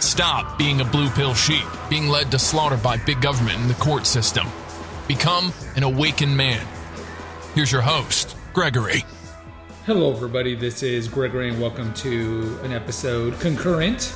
Stop being a blue pill sheep, being led to slaughter by big government and the court system. Become an awakened man. Here's your host, Gregory. Hello, everybody. This is Gregory, and welcome to an episode concurrent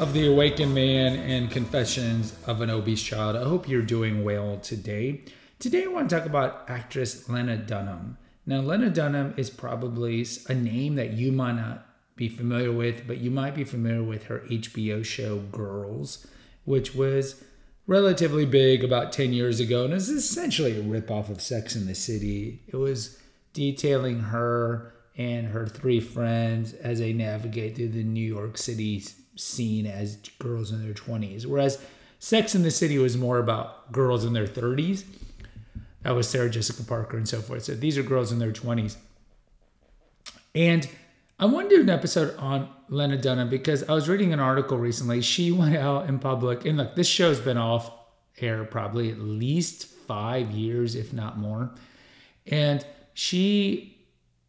of The Awakened Man and Confessions of an Obese Child. I hope you're doing well today. Today, I want to talk about actress Lena Dunham. Now, Lena Dunham is probably a name that you might not be familiar with, but you might be familiar with her HBO show Girls, which was relatively big about 10 years ago and is essentially a ripoff of Sex in the City. It was detailing her and her three friends as they navigate through the New York City scene as girls in their 20s. Whereas Sex in the City was more about girls in their 30s. That was Sarah Jessica Parker and so forth. So these are girls in their 20s. And I want to do an episode on Lena Dunham because I was reading an article recently. She went out in public, and look, this show's been off air probably at least five years, if not more. And she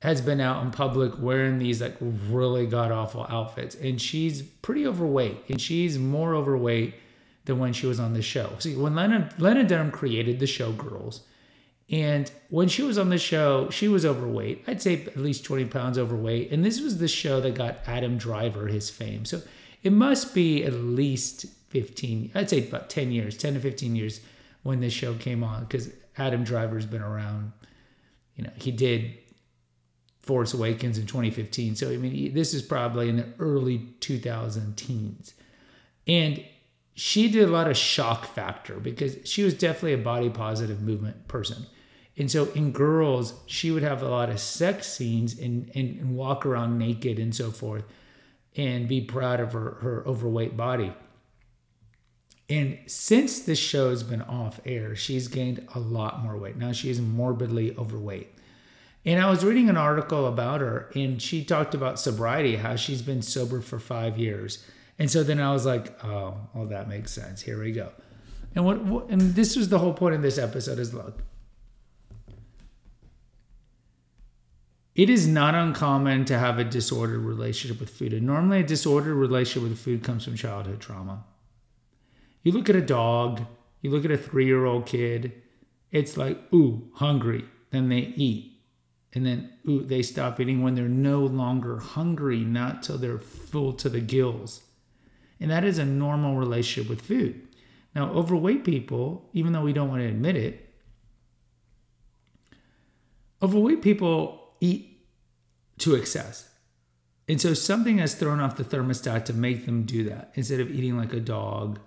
has been out in public wearing these like really god awful outfits, and she's pretty overweight, and she's more overweight than when she was on the show. See, when Lena Lena Dunham created the show Girls, and when she was on the show, she was overweight. I'd say at least 20 pounds overweight. And this was the show that got Adam Driver his fame. So it must be at least 15, I'd say about 10 years, 10 to 15 years when this show came on because Adam Driver's been around. You know, he did Force Awakens in 2015. So, I mean, this is probably in the early 2000 teens. And she did a lot of shock factor because she was definitely a body positive movement person. And so in girls, she would have a lot of sex scenes and, and, and walk around naked and so forth and be proud of her, her overweight body. And since this show has been off air, she's gained a lot more weight. Now she is morbidly overweight. And I was reading an article about her, and she talked about sobriety, how she's been sober for five years. And so then I was like, oh, well, that makes sense. Here we go. And what, what and this was the whole point of this episode is look, it is not uncommon to have a disordered relationship with food. And normally a disordered relationship with food comes from childhood trauma. You look at a dog, you look at a three year old kid, it's like, ooh, hungry. Then they eat. And then, ooh, they stop eating when they're no longer hungry, not till they're full to the gills. And that is a normal relationship with food. Now, overweight people, even though we don't want to admit it, overweight people eat to excess. And so something has thrown off the thermostat to make them do that. Instead of eating like a dog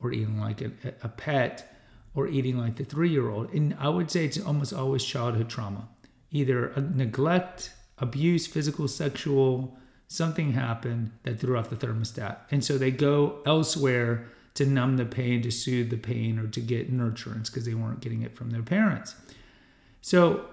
or eating like a, a pet or eating like the three year old. And I would say it's almost always childhood trauma either neglect, abuse, physical, sexual, something happened that threw off the thermostat. And so they go elsewhere to numb the pain, to soothe the pain, or to get nurturance because they weren't getting it from their parents. So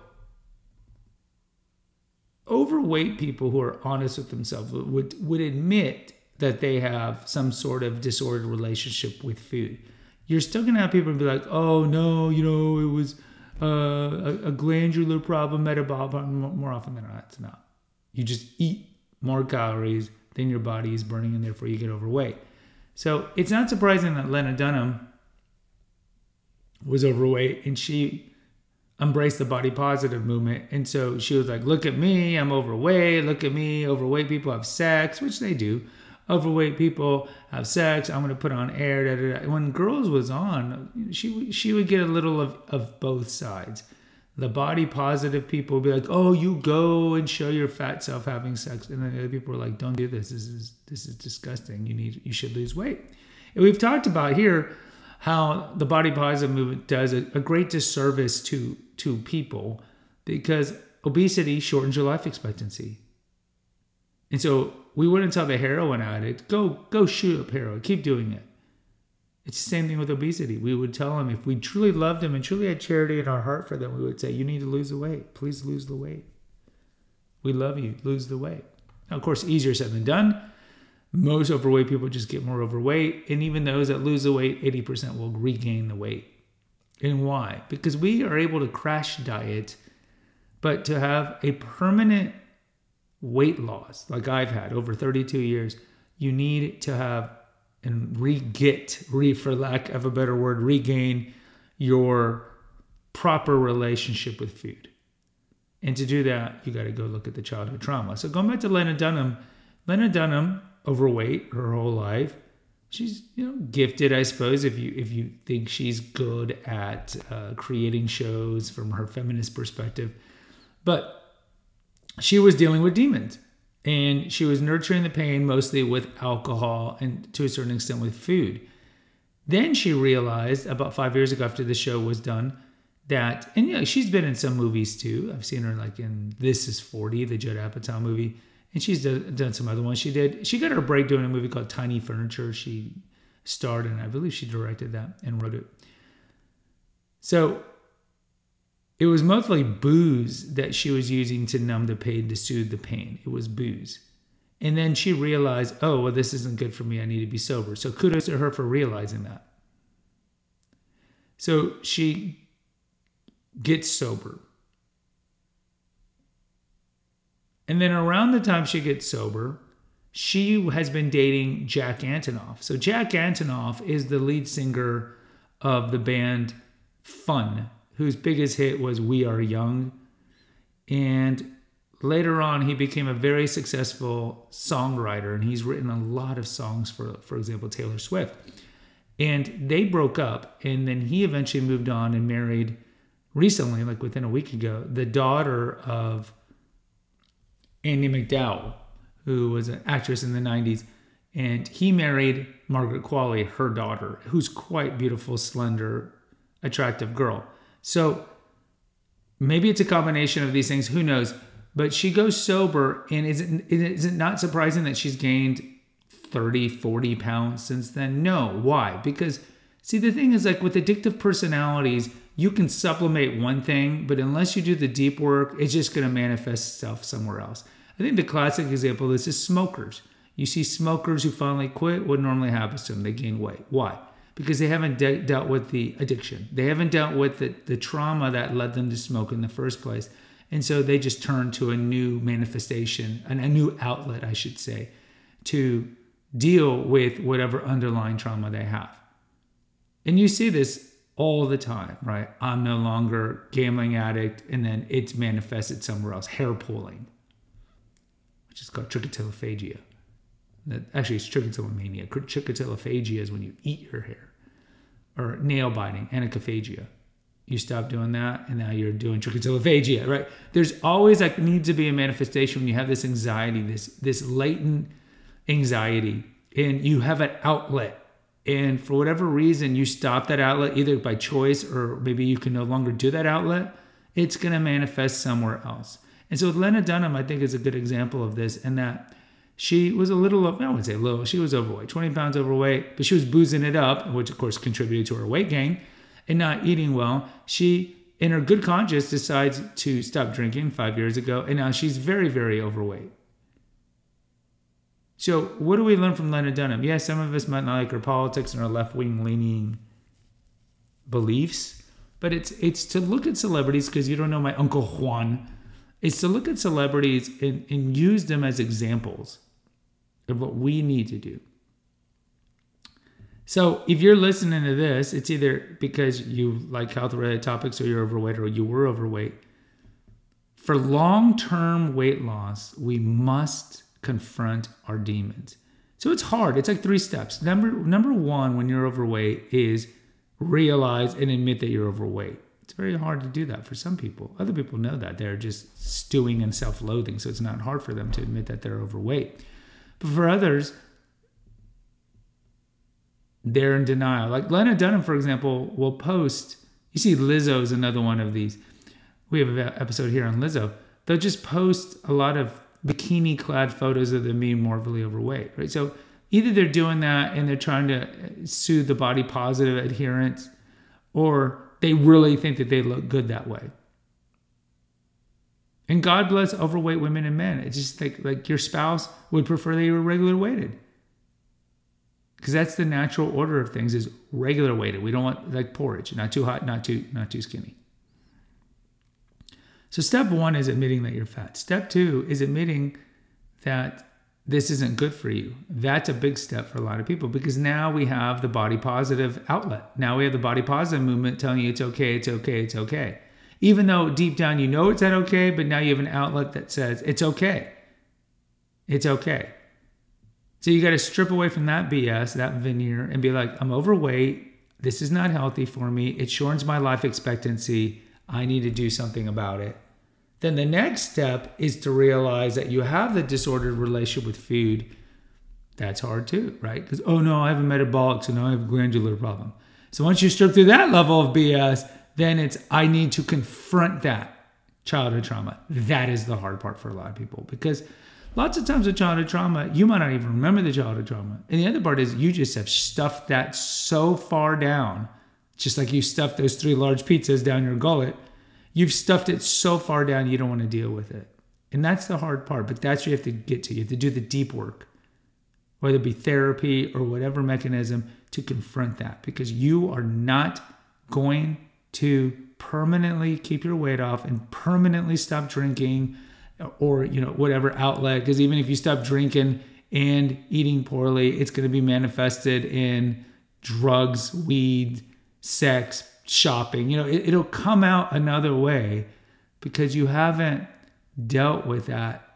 overweight people who are honest with themselves would, would admit that they have some sort of disordered relationship with food. You're still gonna have people be like, oh no, you know, it was uh, a, a, glandular problem, metabolic problem. More often than not, it's not. You just eat more calories than your body is burning, and therefore you get overweight. So it's not surprising that Lena Dunham was overweight and she embraced the body positive movement. And so she was like, Look at me, I'm overweight. Look at me, overweight people have sex, which they do. Overweight people have sex. I'm to put on air. Da, da, da. When Girls was on, she she would get a little of, of both sides the body positive people will be like, "Oh, you go and show your fat self having sex," and then the other people are like, "Don't do this. This is this is disgusting. You need you should lose weight." And we've talked about here how the body positive movement does a, a great disservice to to people because obesity shortens your life expectancy. And so we wouldn't tell the heroin addict, go, go shoot up heroin, keep doing it. It's the same thing with obesity. We would tell them if we truly loved them and truly had charity in our heart for them, we would say, You need to lose the weight. Please lose the weight. We love you. Lose the weight. Now, of course, easier said than done. Most overweight people just get more overweight. And even those that lose the weight, 80% will regain the weight. And why? Because we are able to crash diet, but to have a permanent weight loss, like I've had over 32 years, you need to have and re-get, re for lack of a better word, regain your proper relationship with food. And to do that, you got to go look at the childhood trauma. So going back to Lena Dunham, Lena Dunham, overweight her whole life. She's you know gifted, I suppose, if you if you think she's good at uh, creating shows from her feminist perspective. But she was dealing with demons and she was nurturing the pain mostly with alcohol and to a certain extent with food. Then she realized about five years ago, after the show was done, that and yeah, she's been in some movies too. I've seen her like in This Is Forty, the Judd Apatow movie, and she's done some other ones. She did. She got her break doing a movie called Tiny Furniture. She starred and I believe she directed that and wrote it. So it was mostly booze that she was using to numb the pain, to soothe the pain. It was booze. And then she realized, oh, well, this isn't good for me. I need to be sober. So kudos to her for realizing that. So she gets sober. And then around the time she gets sober, she has been dating Jack Antonoff. So Jack Antonoff is the lead singer of the band Fun whose biggest hit was We Are Young. And later on, he became a very successful songwriter, and he's written a lot of songs for, for example, Taylor Swift. And they broke up, and then he eventually moved on and married recently, like within a week ago, the daughter of Andie MacDowell, who was an actress in the 90s. And he married Margaret Qualley, her daughter, who's quite beautiful, slender, attractive girl. So maybe it's a combination of these things. Who knows? But she goes sober, and is it, is it not surprising that she's gained 30, 40 pounds since then? No. Why? Because, see, the thing is like with addictive personalities, you can supplement one thing, but unless you do the deep work, it's just going to manifest itself somewhere else. I think the classic example of this is smokers. You see smokers who finally quit, what normally happens to them? They gain weight. Why? Because they haven't de- dealt with the addiction. They haven't dealt with the, the trauma that led them to smoke in the first place. And so they just turn to a new manifestation, and a new outlet, I should say, to deal with whatever underlying trauma they have. And you see this all the time, right? I'm no longer gambling addict, and then it's manifested somewhere else, hair pulling, which is called trichotillophagia. Actually, it's trichotillomania. Trichotillophagia is when you eat your hair or nail biting, onychophagia. You stop doing that, and now you're doing trichotillophagia, right? There's always like needs to be a manifestation when you have this anxiety, this this latent anxiety, and you have an outlet. And for whatever reason, you stop that outlet either by choice or maybe you can no longer do that outlet. It's going to manifest somewhere else. And so with Lena Dunham, I think is a good example of this, and that she was a little, I wouldn't say little, she was overweight, 20 pounds overweight, but she was boozing it up, which of course contributed to her weight gain and not eating well. She, in her good conscience, decides to stop drinking five years ago, and now she's very, very overweight. So, what do we learn from Lena Dunham? Yes, some of us might not like her politics and her left wing leaning beliefs, but it's it's to look at celebrities because you don't know my uncle Juan. It's to look at celebrities and, and use them as examples of what we need to do. So if you're listening to this, it's either because you like health related topics or you're overweight or you were overweight. For long term weight loss, we must confront our demons. So it's hard. It's like three steps. Number number one, when you're overweight, is realize and admit that you're overweight. It's very hard to do that for some people. Other people know that. They're just stewing in self loathing. So it's not hard for them to admit that they're overweight. But for others, they're in denial. Like Lena Dunham, for example, will post. You see, Lizzo is another one of these. We have an episode here on Lizzo. They'll just post a lot of bikini clad photos of them being morbidly overweight, right? So either they're doing that and they're trying to soothe the body positive adherents, or they really think that they look good that way. And God bless overweight women and men. It's just like like your spouse would prefer they were regular weighted. Because that's the natural order of things is regular weighted. We don't want like porridge, not too hot, not too not too skinny. So step one is admitting that you're fat. Step two is admitting that this isn't good for you. That's a big step for a lot of people because now we have the body positive outlet. Now we have the body positive movement telling you it's okay, it's okay, it's okay. Even though deep down you know it's not okay, but now you have an outlet that says it's okay. It's okay. So you got to strip away from that BS, that veneer, and be like, I'm overweight. This is not healthy for me. It shortens my life expectancy. I need to do something about it. Then the next step is to realize that you have the disordered relationship with food. That's hard too, right? Because, oh no, I have a metabolic, so now I have a glandular problem. So once you strip through that level of BS, then it's, I need to confront that childhood trauma. That is the hard part for a lot of people because lots of times with childhood trauma, you might not even remember the childhood trauma. And the other part is you just have stuffed that so far down, just like you stuffed those three large pizzas down your gullet You've stuffed it so far down, you don't want to deal with it. And that's the hard part, but that's what you have to get to. You have to do the deep work, whether it be therapy or whatever mechanism to confront that because you are not going to permanently keep your weight off and permanently stop drinking or you know whatever outlet because even if you stop drinking and eating poorly it's going to be manifested in drugs weed sex shopping. You know, it, it'll come out another way because you haven't dealt with that.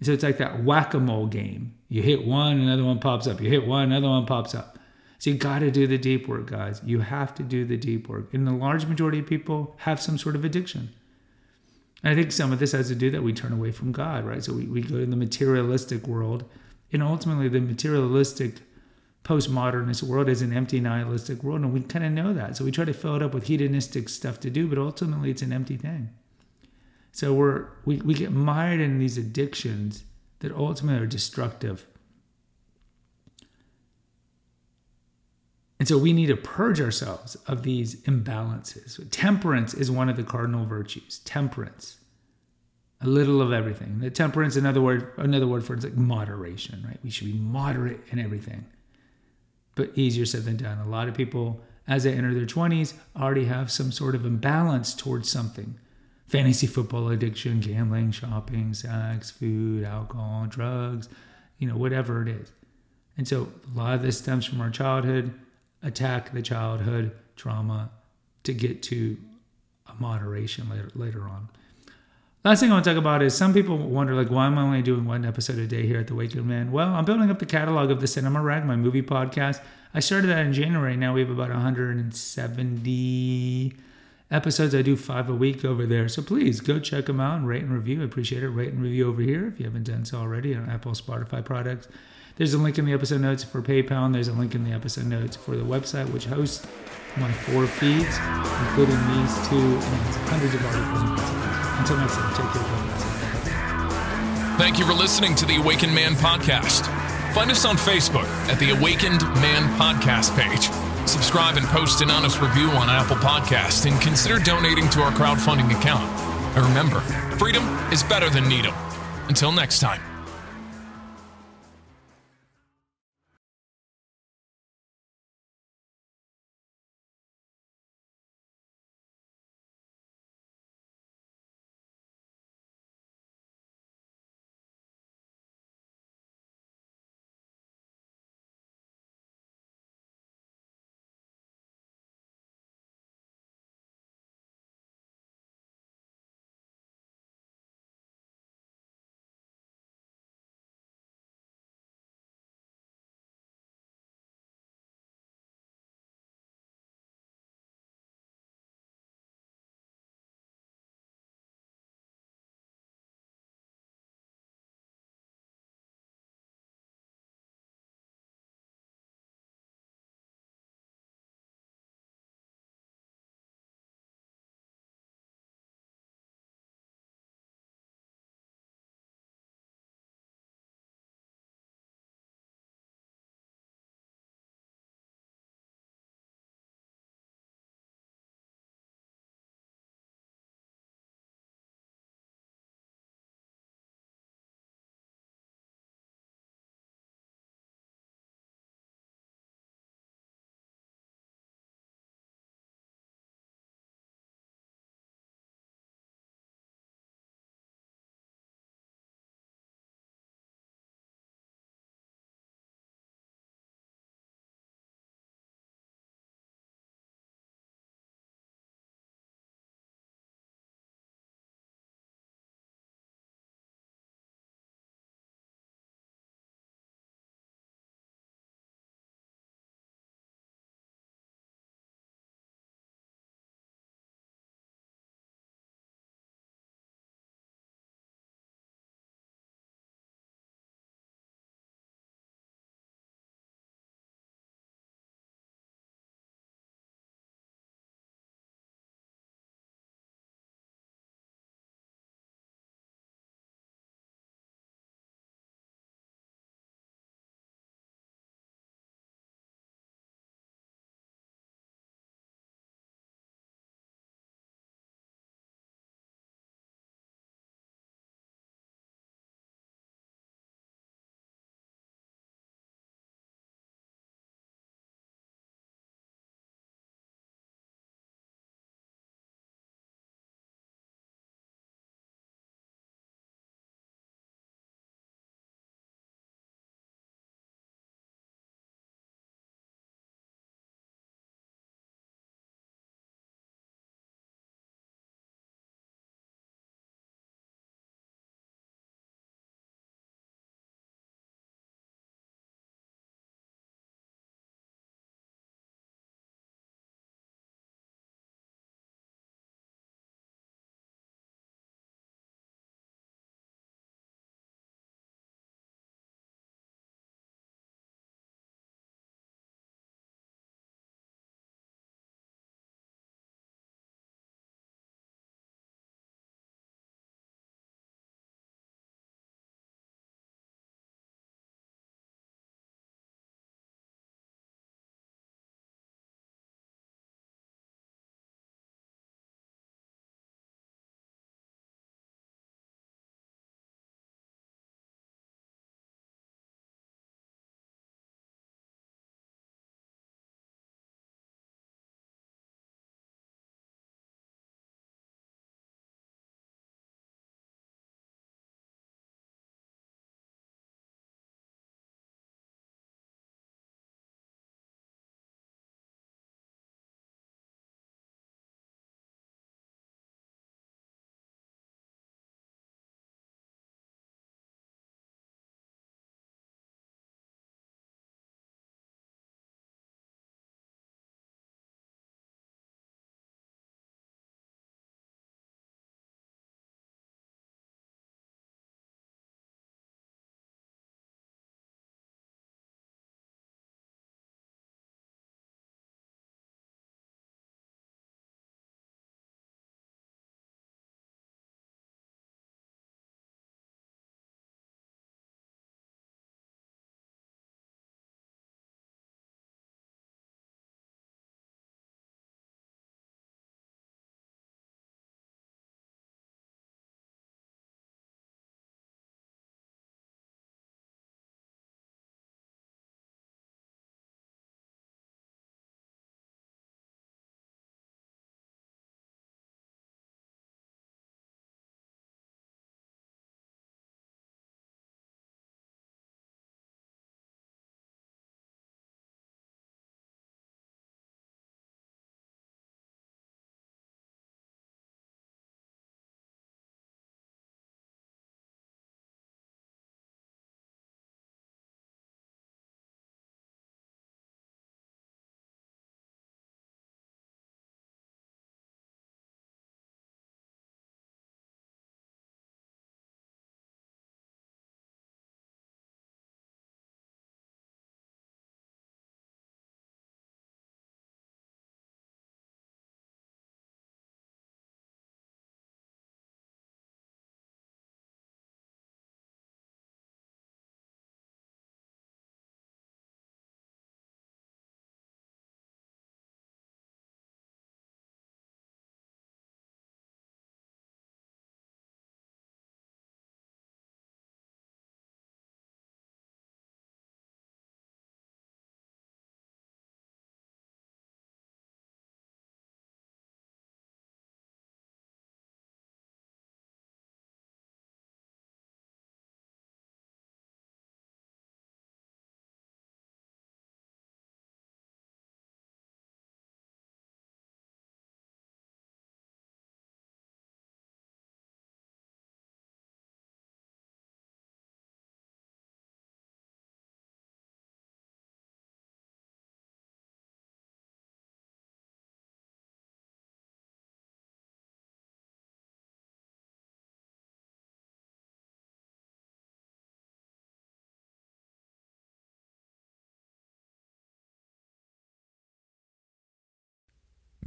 So it's like that whack a mole game. You hit one, another one pops up. You hit one, another one pops up. So you got to do the deep work, guys. You have to do the deep work. And the large majority of people have some sort of addiction. And I think some of this has to do that we turn away from God, right? So we, we go to the materialistic world. And ultimately, the materialistic postmodernist world is an empty nihilistic world and we kind of know that so we try to fill it up with hedonistic stuff to do but ultimately it's an empty thing so we're we, we get mired in these addictions that ultimately are destructive and so we need to purge ourselves of these imbalances. Temperance is one of the cardinal virtues. Temperance. A little of everything. The temperance another word another word for it's like moderation right? We should be moderate in everything. But easier said than done. A lot of people, as they enter their 20s, already have some sort of imbalance towards something. Fantasy football addiction, gambling, shopping, sex, food, alcohol, drugs, you know, whatever it is. And so a lot of this stems from our childhood, attack the childhood trauma to get to a moderation later, later on. Last thing I want to talk about is some people wonder, like, why am I only doing one episode a day here at the Awakened Man? Well, I'm building up the catalog of the Cinema Rag, my movie podcast. I started that in January. Now we have about 170 episodes. I do five a week over there. So please go check them out and rate and review. I appreciate it. Rate and review over here if you haven't done so already on Apple, Spotify products. There's a link in the episode notes for PayPal, and there's a link in the episode notes for the website, which hosts my four feeds, including these two and hundreds of articles until next time, take care. Thank you for listening to the Awakened Man podcast. Find us on Facebook at the Awakened Man podcast page. Subscribe and post an honest review on Apple Podcast and consider donating to our crowdfunding account. And remember, freedom is better than needle. Until next time.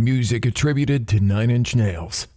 Music attributed to Nine Inch Nails.